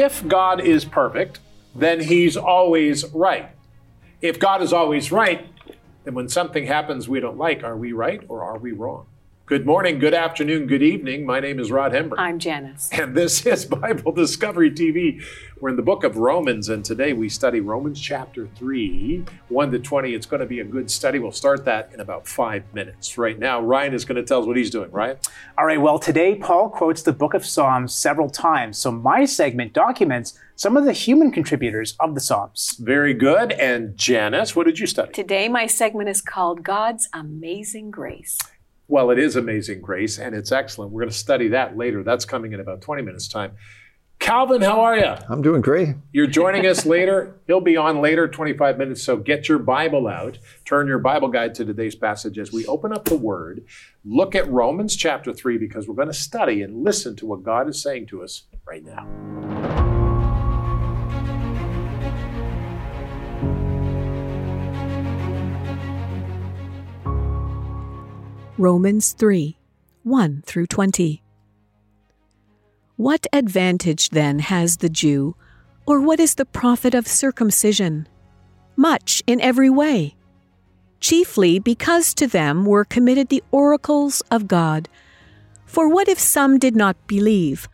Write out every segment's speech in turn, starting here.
if God is perfect, then he's always right. If God is always right, then when something happens we don't like, are we right or are we wrong? Good morning, good afternoon, good evening. My name is Rod Hembree. I'm Janice. And this is Bible Discovery TV. We're in the book of Romans, and today we study Romans chapter 3, 1 to 20. It's going to be a good study. We'll start that in about five minutes. Right now, Ryan is going to tell us what he's doing, right? All right, well, today Paul quotes the book of Psalms several times. So my segment documents some of the human contributors of the Psalms. Very good. And Janice, what did you study? Today, my segment is called God's Amazing Grace. Well, it is Amazing Grace, and it's excellent. We're going to study that later. That's coming in about 20 minutes' time. Calvin, how are you? I'm doing great. You're joining us later. He'll be on later, 25 minutes. So get your Bible out. Turn your Bible guide to today's passage as we open up the Word. Look at Romans chapter 3 because we're going to study and listen to what God is saying to us right now. Romans 3 1 through 20. What advantage then has the Jew, or what is the profit of circumcision? Much in every way. Chiefly because to them were committed the oracles of God. For what if some did not believe?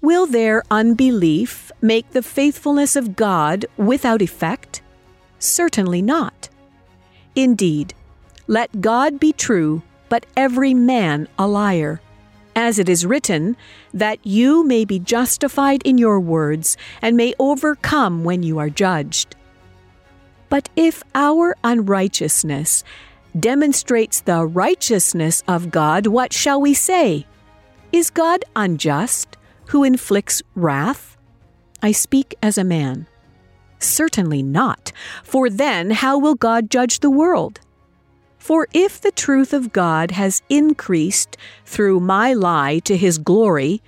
Will their unbelief make the faithfulness of God without effect? Certainly not. Indeed, let God be true but every man a liar. As it is written, that you may be justified in your words, and may overcome when you are judged. But if our unrighteousness demonstrates the righteousness of God, what shall we say? Is God unjust, who inflicts wrath? I speak as a man. Certainly not, for then how will God judge the world? For if the truth of God has increased through my lie to his glory,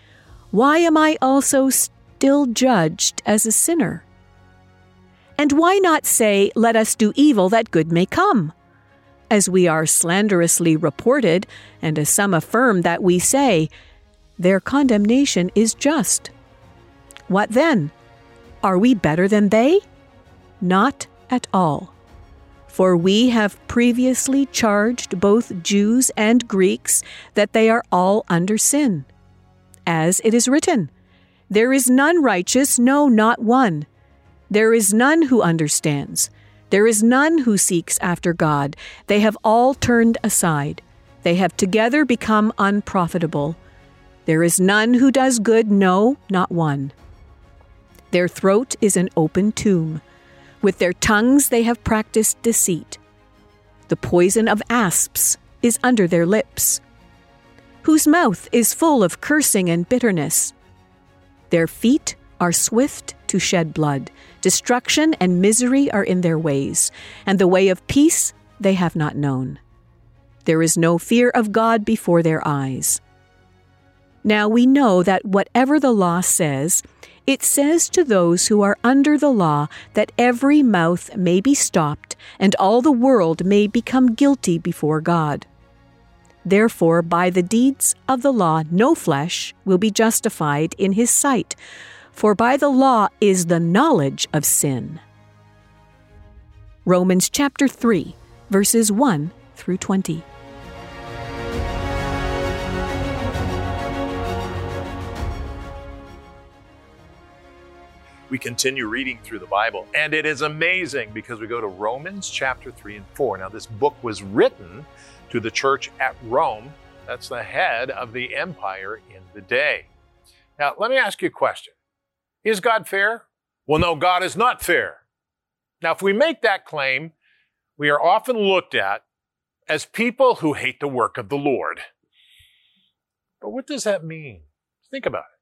why am I also still judged as a sinner? And why not say, Let us do evil that good may come? As we are slanderously reported, and as some affirm that we say, Their condemnation is just. What then? Are we better than they? Not at all. For we have previously charged both Jews and Greeks that they are all under sin. As it is written, There is none righteous, no, not one. There is none who understands. There is none who seeks after God. They have all turned aside. They have together become unprofitable. There is none who does good, no, not one. Their throat is an open tomb. With their tongues they have practiced deceit. The poison of asps is under their lips, whose mouth is full of cursing and bitterness. Their feet are swift to shed blood. Destruction and misery are in their ways, and the way of peace they have not known. There is no fear of God before their eyes. Now we know that whatever the law says, it says to those who are under the law that every mouth may be stopped and all the world may become guilty before God. Therefore, by the deeds of the law, no flesh will be justified in his sight, for by the law is the knowledge of sin. Romans chapter 3, verses 1 through 20. We continue reading through the Bible. And it is amazing because we go to Romans chapter 3 and 4. Now, this book was written to the church at Rome. That's the head of the empire in the day. Now, let me ask you a question Is God fair? Well, no, God is not fair. Now, if we make that claim, we are often looked at as people who hate the work of the Lord. But what does that mean? Think about it.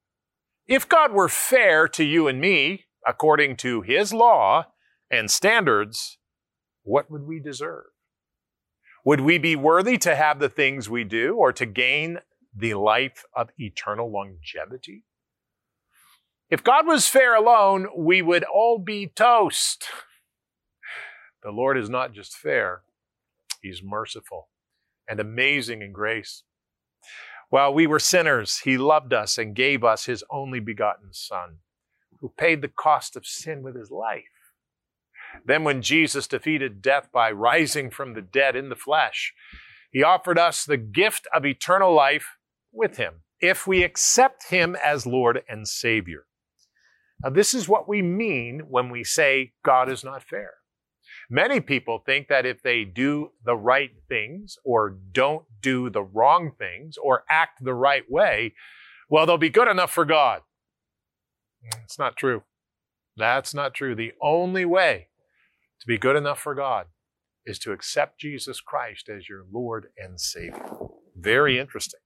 If God were fair to you and me, according to His law and standards, what would we deserve? Would we be worthy to have the things we do or to gain the life of eternal longevity? If God was fair alone, we would all be toast. The Lord is not just fair, He's merciful and amazing in grace. While we were sinners, he loved us and gave us his only begotten Son. who paid the cost of sin with his life. Then, when Jesus defeated death by rising from the dead in the flesh, he offered us the gift of eternal life with him if we accept him as Lord and Savior. Now, this is what we mean when we say God is not fair. Many people think that if they do the right things or don't do the wrong things or act the right way, well, they'll be good enough for God. Mm, it's not true. That's not true. The only way to be good enough for God is to accept Jesus Christ as your Lord and Savior. Very interesting.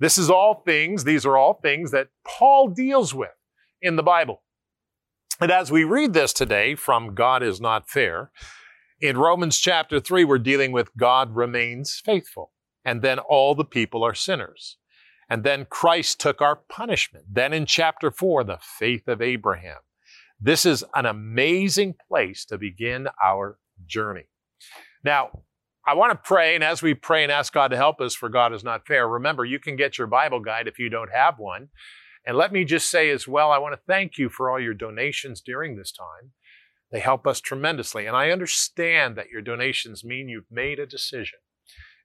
This is all things, these are all things that Paul deals with in the Bible. And as we read this today from God is not fair, in Romans chapter 3, we're dealing with God remains faithful. And then all the people are sinners. And then Christ took our punishment. Then in chapter 4, the faith of Abraham. This is an amazing place to begin our journey. Now, I want to pray, and as we pray and ask God to help us, for God is not fair, remember, you can get your Bible guide if you don't have one. And let me just say as well, I want to thank you for all your donations during this time. They help us tremendously. And I understand that your donations mean you've made a decision.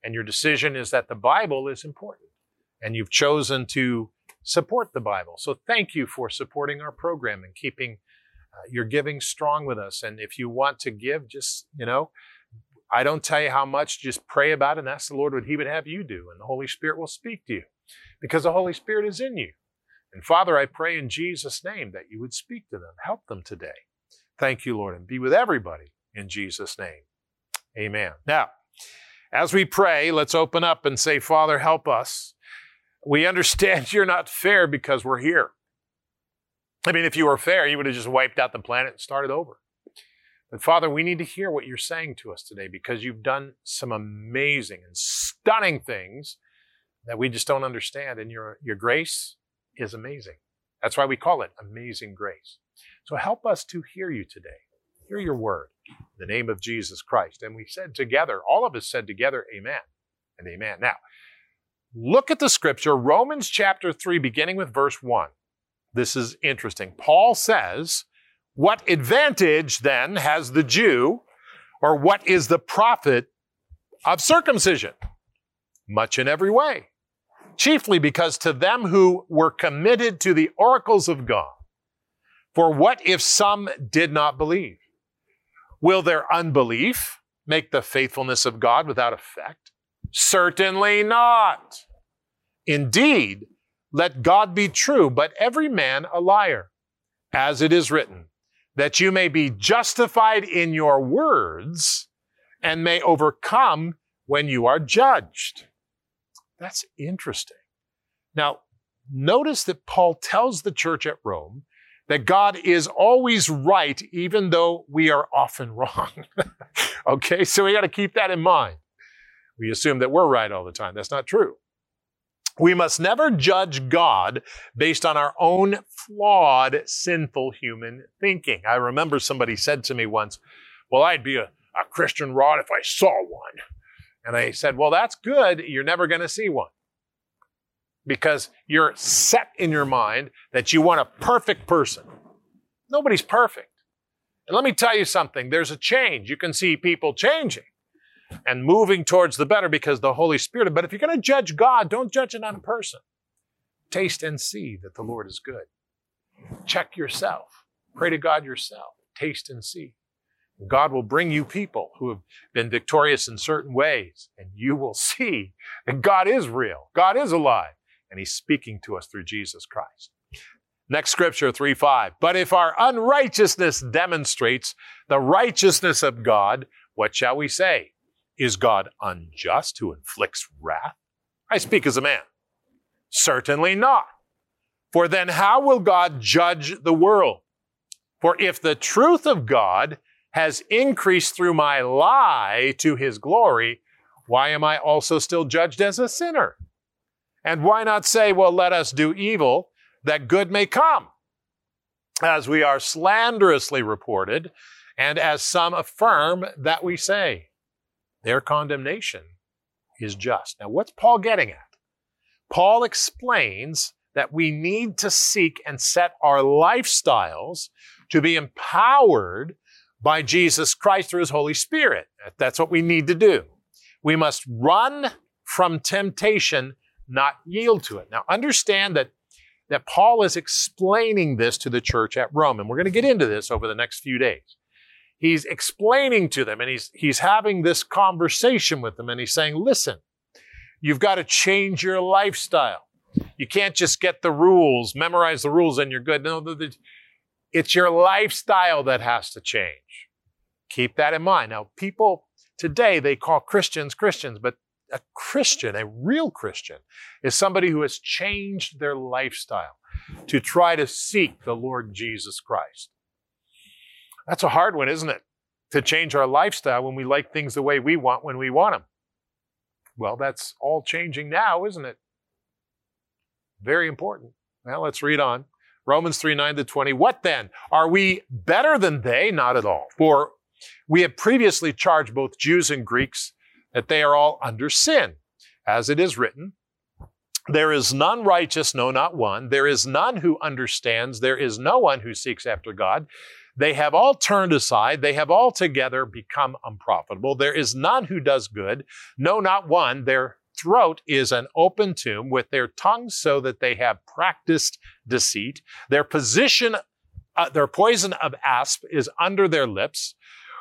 And your decision is that the Bible is important. And you've chosen to support the Bible. So thank you for supporting our program and keeping uh, your giving strong with us. And if you want to give, just, you know, I don't tell you how much, just pray about it and ask the Lord what He would have you do. And the Holy Spirit will speak to you because the Holy Spirit is in you. And Father, I pray in Jesus' name that you would speak to them, help them today. Thank you, Lord, and be with everybody in Jesus' name. Amen. Now, as we pray, let's open up and say, Father, help us. We understand you're not fair because we're here. I mean, if you were fair, you would have just wiped out the planet and started over. But Father, we need to hear what you're saying to us today because you've done some amazing and stunning things that we just don't understand. And your, your grace is amazing. That's why we call it amazing grace. So help us to hear you today. Hear your word in the name of Jesus Christ. And we said together, all of us said together, Amen and Amen. Now, look at the scripture, Romans chapter 3, beginning with verse 1. This is interesting. Paul says, What advantage then has the Jew, or what is the profit of circumcision? Much in every way chiefly because to them who were committed to the oracles of God. For what if some did not believe? Will their unbelief make the faithfulness of God without effect? Certainly not. Indeed, let God be true, but every man a liar, as it is written, that you may be justified in your words and may overcome when you are judged. That's interesting. Now, notice that Paul tells the church at Rome that God is always right, even though we are often wrong. okay, so we got to keep that in mind. We assume that we're right all the time. That's not true. We must never judge God based on our own flawed, sinful human thinking. I remember somebody said to me once, Well, I'd be a, a Christian rod if I saw one. And I said, Well, that's good. You're never going to see one. Because you're set in your mind that you want a perfect person. Nobody's perfect. And let me tell you something there's a change. You can see people changing and moving towards the better because the Holy Spirit. But if you're going to judge God, don't judge it on a person. Taste and see that the Lord is good. Check yourself. Pray to God yourself. Taste and see. God will bring you people who have been victorious in certain ways, and you will see that God is real. God is alive, and He's speaking to us through Jesus Christ. Next scripture, 3 5. But if our unrighteousness demonstrates the righteousness of God, what shall we say? Is God unjust who inflicts wrath? I speak as a man. Certainly not. For then how will God judge the world? For if the truth of God has increased through my lie to his glory, why am I also still judged as a sinner? And why not say, well, let us do evil that good may come? As we are slanderously reported, and as some affirm that we say, their condemnation is just. Now, what's Paul getting at? Paul explains that we need to seek and set our lifestyles to be empowered by Jesus Christ through His Holy Spirit. That's what we need to do. We must run from temptation, not yield to it. Now, understand that, that Paul is explaining this to the church at Rome, and we're going to get into this over the next few days. He's explaining to them and he's, he's having this conversation with them, and he's saying, listen, you've got to change your lifestyle. You can't just get the rules, memorize the rules, and you're good. No, it's your lifestyle that has to change. Keep that in mind. Now, people today, they call Christians Christians, but a Christian, a real Christian, is somebody who has changed their lifestyle to try to seek the Lord Jesus Christ. That's a hard one, isn't it? To change our lifestyle when we like things the way we want when we want them. Well, that's all changing now, isn't it? Very important. Now let's read on. Romans 3 9 to 20. What then? Are we better than they? Not at all. For we have previously charged both Jews and Greeks that they are all under sin. As it is written, there is none righteous, no, not one. There is none who understands. There is no one who seeks after God. They have all turned aside. They have altogether become unprofitable. There is none who does good. No, not one. Their throat is an open tomb with their tongues so that they have practiced deceit. Their position, uh, their poison of asp is under their lips,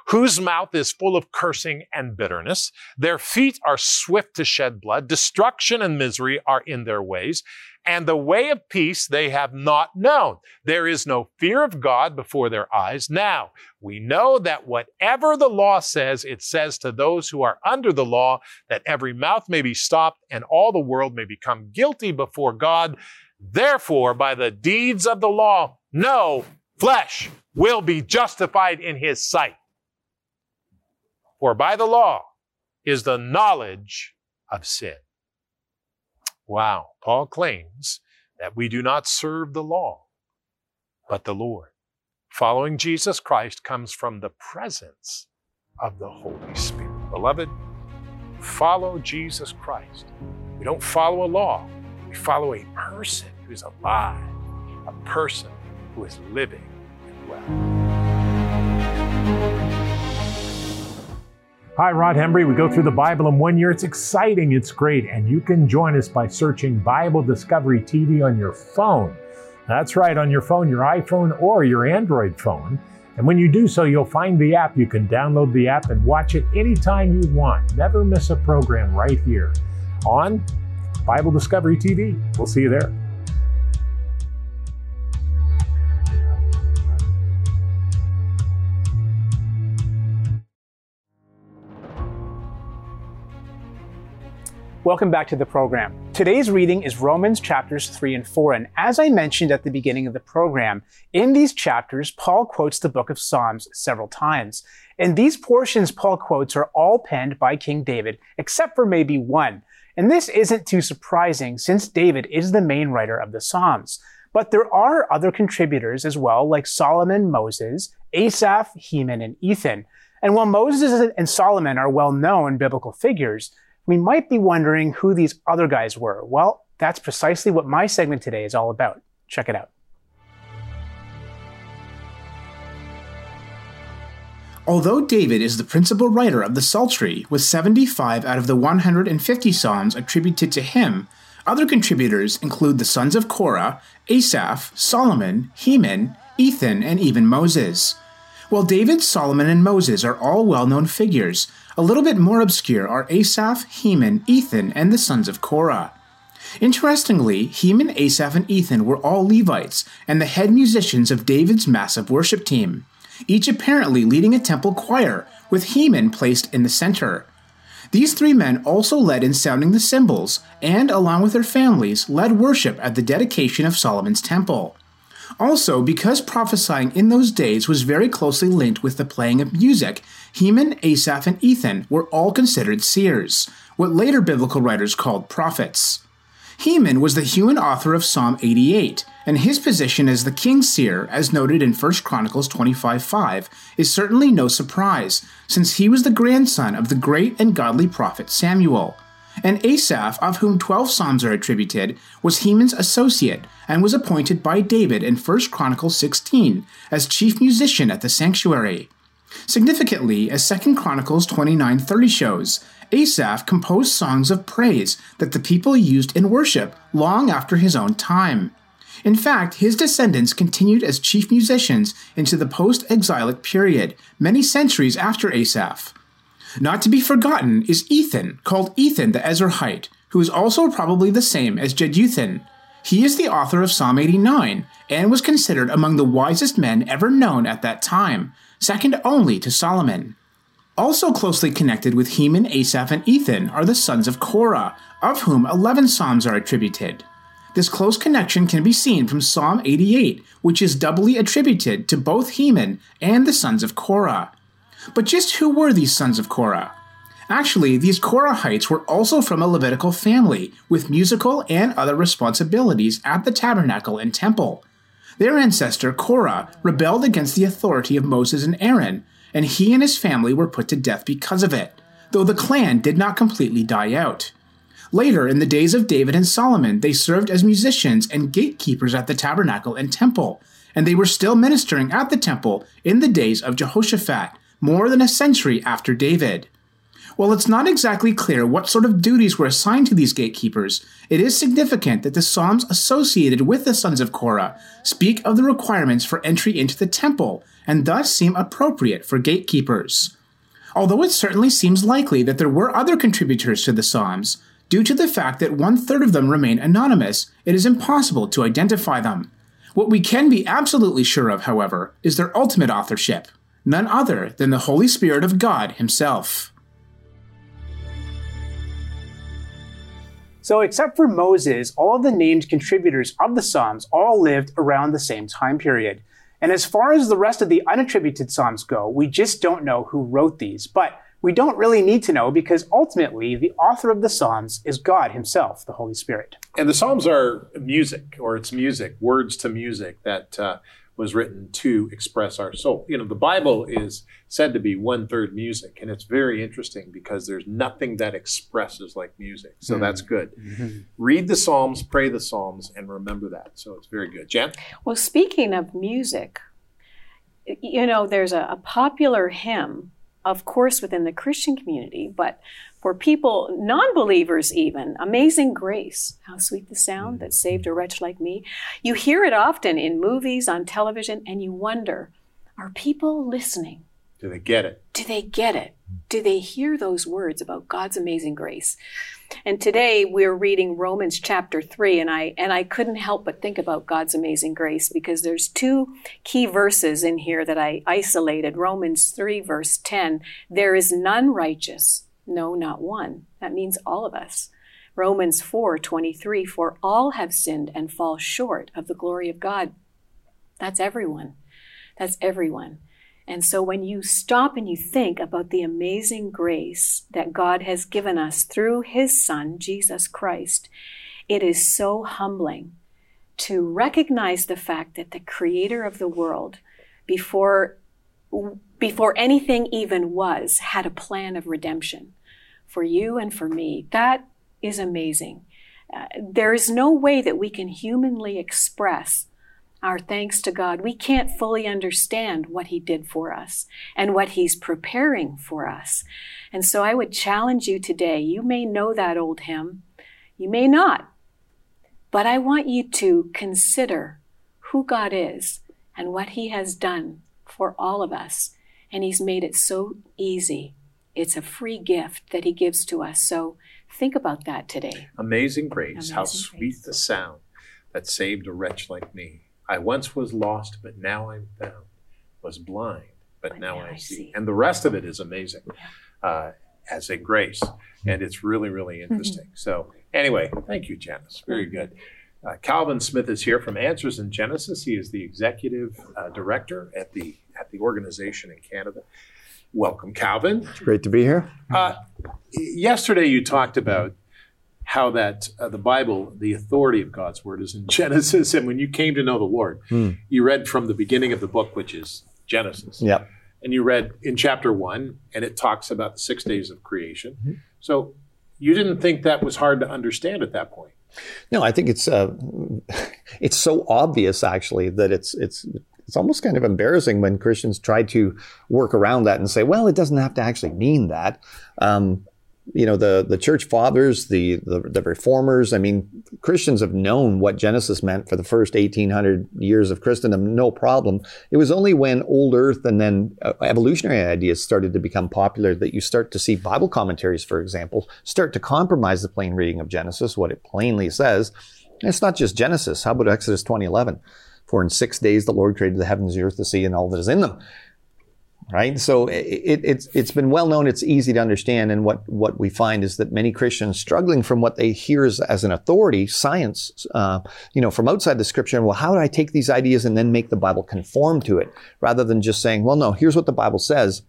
whose mouth is full of cursing and bitterness. Their feet are swift to shed blood. Destruction and misery are in their ways and the way of peace they have not known. There is no fear of God before their eyes. Now, we know that whatever the law says, it says to those who are under the law that every mouth may be stopped and all the world may become guilty before God. Therefore, by the deeds of the law, no flesh will be justified in his sight. For by the law is the knowledge of sin. Wow. Paul claims that we do not serve the law, but the Lord. Following Jesus Christ comes from the presence of the Holy Spirit. Beloved, follow Jesus Christ. We don't follow a law, we follow a person who's alive, a person who is living and well. Hi, Rod Hembree. We go through the Bible in one year. It's exciting, it's great, and you can join us by searching Bible Discovery TV on your phone. That's right, on your phone, your iPhone or your Android phone. And when you do so, you'll find the app. You can download the app and watch it anytime you want. Never miss a program right here on Bible Discovery TV. We'll see you there. Welcome back to the program. Today's reading is Romans chapters 3 and 4. And as I mentioned at the beginning of the program, in these chapters, Paul quotes the book of Psalms several times. And these portions Paul quotes are all penned by King David, except for maybe one. And this isn't too surprising since David is the main writer of the Psalms. But there are other contributors as well, like Solomon, Moses, Asaph, Heman, and Ethan. And while Moses and Solomon are well known biblical figures, we might be wondering who these other guys were. Well, that's precisely what my segment today is all about. Check it out. Although David is the principal writer of the Psaltery, with 75 out of the 150 psalms attributed to him, other contributors include the sons of Korah, Asaph, Solomon, Heman, Ethan, and even Moses. While David, Solomon, and Moses are all well known figures, a little bit more obscure are Asaph, Heman, Ethan, and the sons of Korah. Interestingly, Heman, Asaph, and Ethan were all Levites and the head musicians of David's massive worship team, each apparently leading a temple choir, with Heman placed in the center. These three men also led in sounding the cymbals and, along with their families, led worship at the dedication of Solomon's temple. Also, because prophesying in those days was very closely linked with the playing of music, Heman, Asaph, and Ethan were all considered seers, what later biblical writers called prophets. Heman was the human author of Psalm 88, and his position as the king's seer, as noted in 1 Chronicles 25:5, is certainly no surprise, since he was the grandson of the great and godly prophet Samuel. And Asaph, of whom 12 psalms are attributed, was Heman's associate and was appointed by David in 1 Chronicles 16 as chief musician at the sanctuary. Significantly, as 2 Chronicles 29:30 shows, Asaph composed songs of praise that the people used in worship long after his own time. In fact, his descendants continued as chief musicians into the post exilic period, many centuries after Asaph. Not to be forgotten is Ethan, called Ethan the Ezrahite, who is also probably the same as Jeduthun. He is the author of Psalm 89 and was considered among the wisest men ever known at that time, second only to Solomon. Also closely connected with Heman, Asaph, and Ethan are the sons of Korah, of whom 11 psalms are attributed. This close connection can be seen from Psalm 88, which is doubly attributed to both Heman and the sons of Korah. But just who were these sons of Korah? Actually, these Korahites were also from a Levitical family with musical and other responsibilities at the tabernacle and temple. Their ancestor, Korah, rebelled against the authority of Moses and Aaron, and he and his family were put to death because of it, though the clan did not completely die out. Later, in the days of David and Solomon, they served as musicians and gatekeepers at the tabernacle and temple, and they were still ministering at the temple in the days of Jehoshaphat, more than a century after David. While it's not exactly clear what sort of duties were assigned to these gatekeepers, it is significant that the Psalms associated with the sons of Korah speak of the requirements for entry into the temple and thus seem appropriate for gatekeepers. Although it certainly seems likely that there were other contributors to the Psalms, Due to the fact that one third of them remain anonymous, it is impossible to identify them. What we can be absolutely sure of, however, is their ultimate authorship none other than the Holy Spirit of God Himself. So, except for Moses, all of the named contributors of the Psalms all lived around the same time period. And as far as the rest of the unattributed Psalms go, we just don't know who wrote these. But we don't really need to know because ultimately the author of the Psalms is God Himself, the Holy Spirit. And the Psalms are music, or it's music, words to music that uh, was written to express our soul. You know, the Bible is said to be one third music, and it's very interesting because there's nothing that expresses like music. So mm that's good. Mm-hmm. Read the Psalms, pray the Psalms, and remember that. So it's very good. Jen? Well, speaking of music, you know, there's a, a popular hymn of course, within the Christian community, but for people, non believers even, amazing grace. How sweet the sound that mm-hmm. saved a wretch like me. You hear it often in movies, on television, and you wonder are people listening? Do they get it? Do they get it? Do they hear those words about God's amazing grace? And today we're reading Romans chapter 3 and I and I couldn't help but think about God's amazing grace because there's two key verses in here that I isolated. Romans 3 verse 10, there is none righteous, no not one. That means all of us. Romans 4:23, for all have sinned and fall short of the glory of God. That's everyone. That's everyone. And so when you stop and you think about the amazing grace that God has given us through his son, Jesus Christ, it is so humbling to recognize the fact that the creator of the world before before anything even was had a plan of redemption for you and for me. That is amazing. Uh, there is no way that we can humanly express our thanks to God, we can't fully understand what He did for us and what He's preparing for us. And so I would challenge you today. You may know that old hymn, you may not, but I want you to consider who God is and what He has done for all of us. And He's made it so easy. It's a free gift that He gives to us. So think about that today. Amazing grace, Amazing how sweet the sound that saved a wretch like me. I once was lost, but now I'm found. Was blind, but, but now, now, I, see. see. And the rest of it is amazing uh, as a grace. And it's really, really mm-hmm. interesting. So, anyway, thank you, Janice. Very good. Uh, Calvin Smith is here from Answers in Genesis. He is the executive uh, director at the at the organization in Canada. Welcome, Calvin. It's great to be here. Uh, yesterday, you talked about how that uh, the Bible, the authority of God's word, is in Genesis. And when you came to know the Lord, mm. you read from the beginning of the book, which is Genesis. Yep. And you read in chapter one, and it talks about the six days of creation. Mm-hmm. So you didn't think that was hard to understand at that point. No, I think it's uh, it's so obvious actually that it's it's it's almost kind of embarrassing when Christians try to work around that and say, well, it doesn't have to actually mean that. Um, you know the the church fathers the, the, the reformers i mean christians have known what genesis meant for the first 1800 years of christendom no problem. It was only when old earth and then uh, evolutionary ideas started to become popular that you start to see bible commentaries for example start to compromise the plain reading of genesis what it plainly says. And it's not just genesis. How about exodus 2011 for in six days the lord created the heavens the earth the sea and all that is in them right? So it, it's it's been well known. It's easy to understand, and what what we find is that many Christians struggling from what they hear as, as an authority, science, uh, you know, from outside the Scripture. Well, how do I take these ideas and then make the Bible conform to it, rather than just saying, well, no, here's what the Bible says.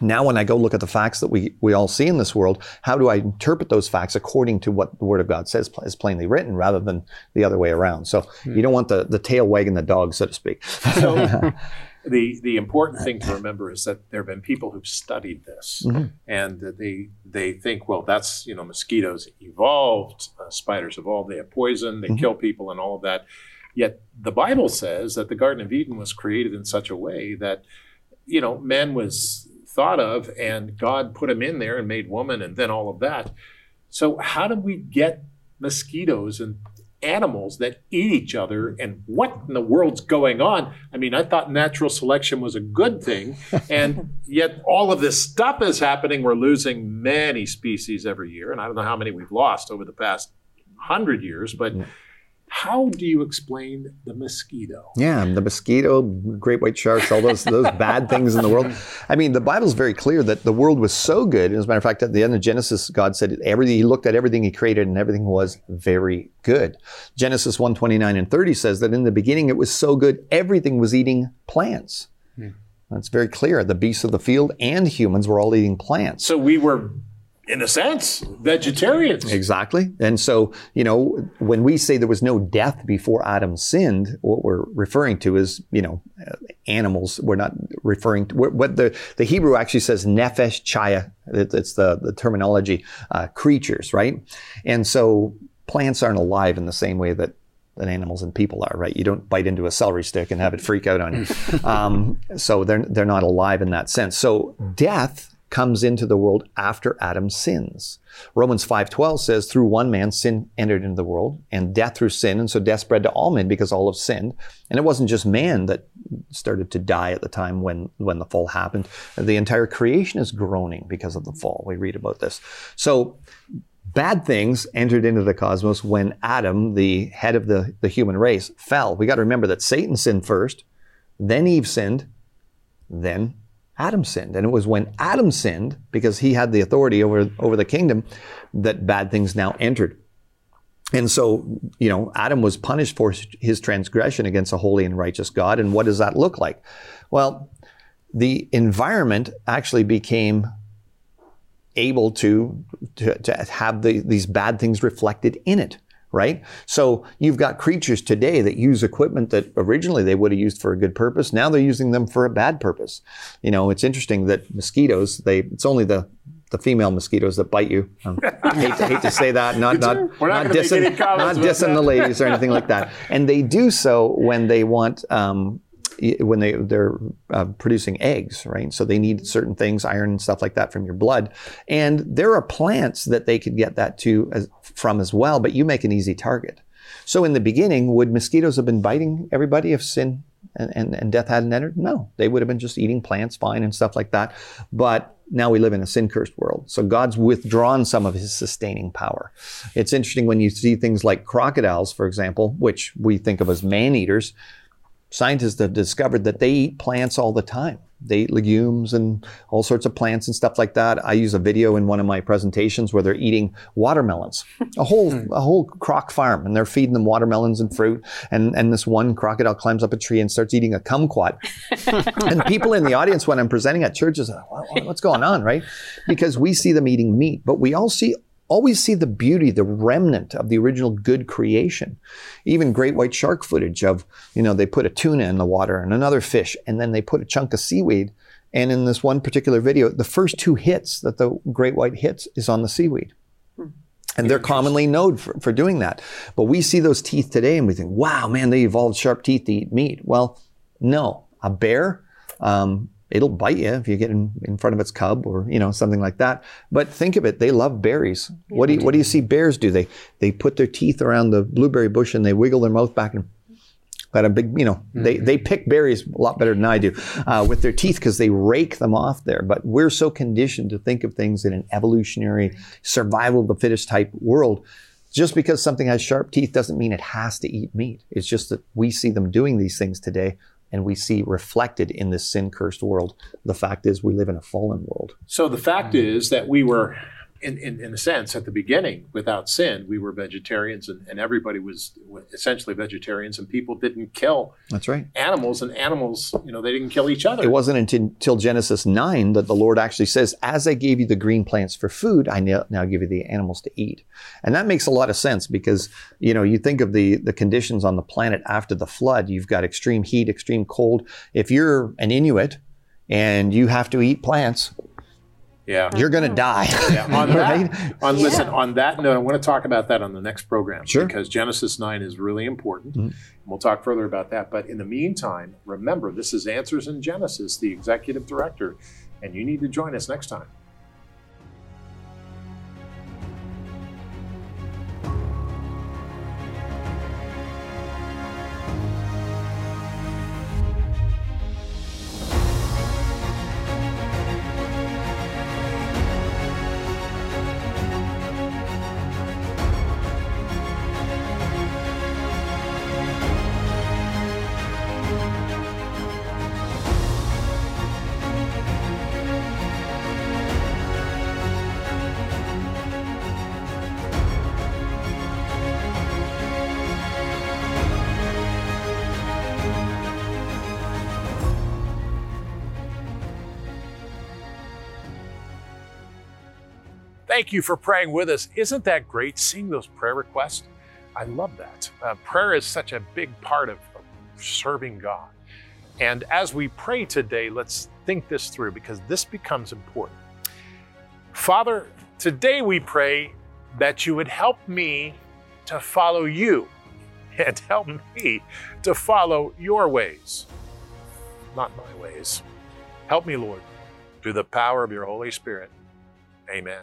Now, when I go look at the facts that we, we all see in this world, how do I interpret those facts according to what the Word of God says is plainly written rather than the other way around? So hmm. you don't want the, the tail wagging the dog, so to speak. So, the the important thing to remember is that there have been people who've studied this, mm-hmm. and they they think, well, that's you know, mosquitoes evolved, uh, spiders evolved, they have poison, they mm-hmm. kill people, and all of that. Yet the Bible says that the Garden of Eden was created in such a way that you know man was thought of, and God put him in there and made woman, and then all of that. So how did we get mosquitoes and animals that eat each other and what in the world's going on? I mean i thought natural selection was a good thing and yet all of this stuff is happening. We're losing many species every year and i don't know how many we've lost over the past 100 years but how do you explain the mosquito? Yeah, the mosquito, great white sharks, all those those bad things in the world. I mean, the Bible's very clear that the world was so good. As a matter of fact, at the end of Genesis, God said everything. He looked at everything He created, and everything was very good. Genesis one twenty nine and thirty says that in the beginning it was so good, everything was eating plants. Hmm. That's very clear. The beasts of the field and humans were all eating plants. So we were in a sense, vegetarians. Exactly. And so, you know, when we say there was no death before Adam sinned, what we're referring to is, you know, animals. We're not referring to what the, the Hebrew actually says nefesh chaya. It's the, the terminology, uh, creatures, right? And so plants aren't alive in the same way that that animals and people are, right? You don't bite into a celery stick and have it freak out on you. Um, so they're, they're not alive in that sense. So death comes into the world after Adam sins. Romans 5:12 says through one man sin entered into the world and death through sin and so death spread to all men because all have sinned. And it wasn't just man that started to die at the time when when the fall happened. The entire creation is groaning because of the fall. We read about this. So bad things entered into the cosmos when Adam, the head of the, the human race, fell. We got to remember that Satan sinned first, then Eve sinned, then Adam sinned. And it was when Adam sinned, because he had the authority over, over the kingdom, that bad things now entered. And so, you know, Adam was punished for his transgression against a holy and righteous God. And what does that look like? Well, the environment actually became able to, to, to have the, these bad things reflected in it right? So you've got creatures today that use equipment that originally they would have used for a good purpose. Now they're using them for a bad purpose. You know, it's interesting that mosquitoes, they, it's only the, the female mosquitoes that bite you. Um, I hate, to, hate to say that, not not not, not dissing, not dissing the ladies or anything like that. And they do so when they want um, when they they're uh, producing eggs, right? So they need certain things, iron and stuff like that, from your blood. And there are plants that they could get that to as, from as well, but you make an easy target. So in the beginning, would mosquitoes have been biting everybody if sin and, and, and death hadn't entered? No, they would have been just eating plants fine and stuff like that. But now we live in a sin cursed world. So God's withdrawn some of his sustaining power. It's interesting when you see things like crocodiles, for example, which we think of as man eaters scientists have discovered that they eat plants all the time. They eat legumes and all sorts of plants and stuff like that. I use a video in one of my presentations where they're eating watermelons, a whole hmm. a whole croc farm, and they're feeding them watermelons and fruit. And and this one crocodile climbs up a tree and starts eating a kumquat. and people in the audience when I'm presenting at churches, are, what's going on, right? Because we see them eating meat, but we all see always see the beauty, the remnant of the original good creation. Even great white shark footage of, you know, they put a tuna in the water and another fish, and then they put a chunk of seaweed. And in this one particular video, the first two hits that the great white hits is on the seaweed. And they're commonly known for, for doing that. But we see those teeth today and we think, wow, man, they evolved sharp teeth to eat meat. Well, no. A bear, um, it'll bite you if you get in, in front of its cub or you know something like that but think of it they love berries yeah. what do you what do you see bears do they they put their teeth around the blueberry bush and they wiggle their mouth back and got a big, you know, mm-hmm. they, they pick berries a lot better than I do uh, with their teeth because they rake them off there. But we're so conditioned to think of things in an evolutionary survival of the fittest type world. Just because something has sharp teeth doesn't mean it has to eat meat. It's just that we see them doing these things today and we see reflected in this sin cursed world. The fact is, we live in a fallen world. So the fact is that we were in, in, in, a sense, at the beginning, without sin, we were vegetarians and, and everybody was essentially vegetarians and people didn't kill That's right. animals and animals, you know, they didn't kill each other. It wasn't until, Genesis 9 that the Lord actually says, as I gave you the green plants for food, I now, now give you the animals to eat. And that makes a lot of sense because, you know, you think of the, the conditions on the planet after the flood, you've got extreme heat, extreme cold. If you're an Inuit and you have to eat plants, yeah. You're going to die. Yeah. On right? that, on, yeah. listen, on that note, I want to talk about that on the next program. Sure. Because Genesis 9 is really important. Mm-hmm. We'll talk further about that. But in the meantime, remember, this is Answers in Genesis, the executive director, and you need to join us next time. Thank you for praying with us. Isn't that great seeing those prayer requests? I love that. Uh, prayer is such a big part of, of serving God. And as we pray today, let's think this through because this becomes important. Father, today we pray that you would help me to follow you and help me to follow your ways, not my ways. Help me, Lord, through the power of your Holy Spirit. Amen.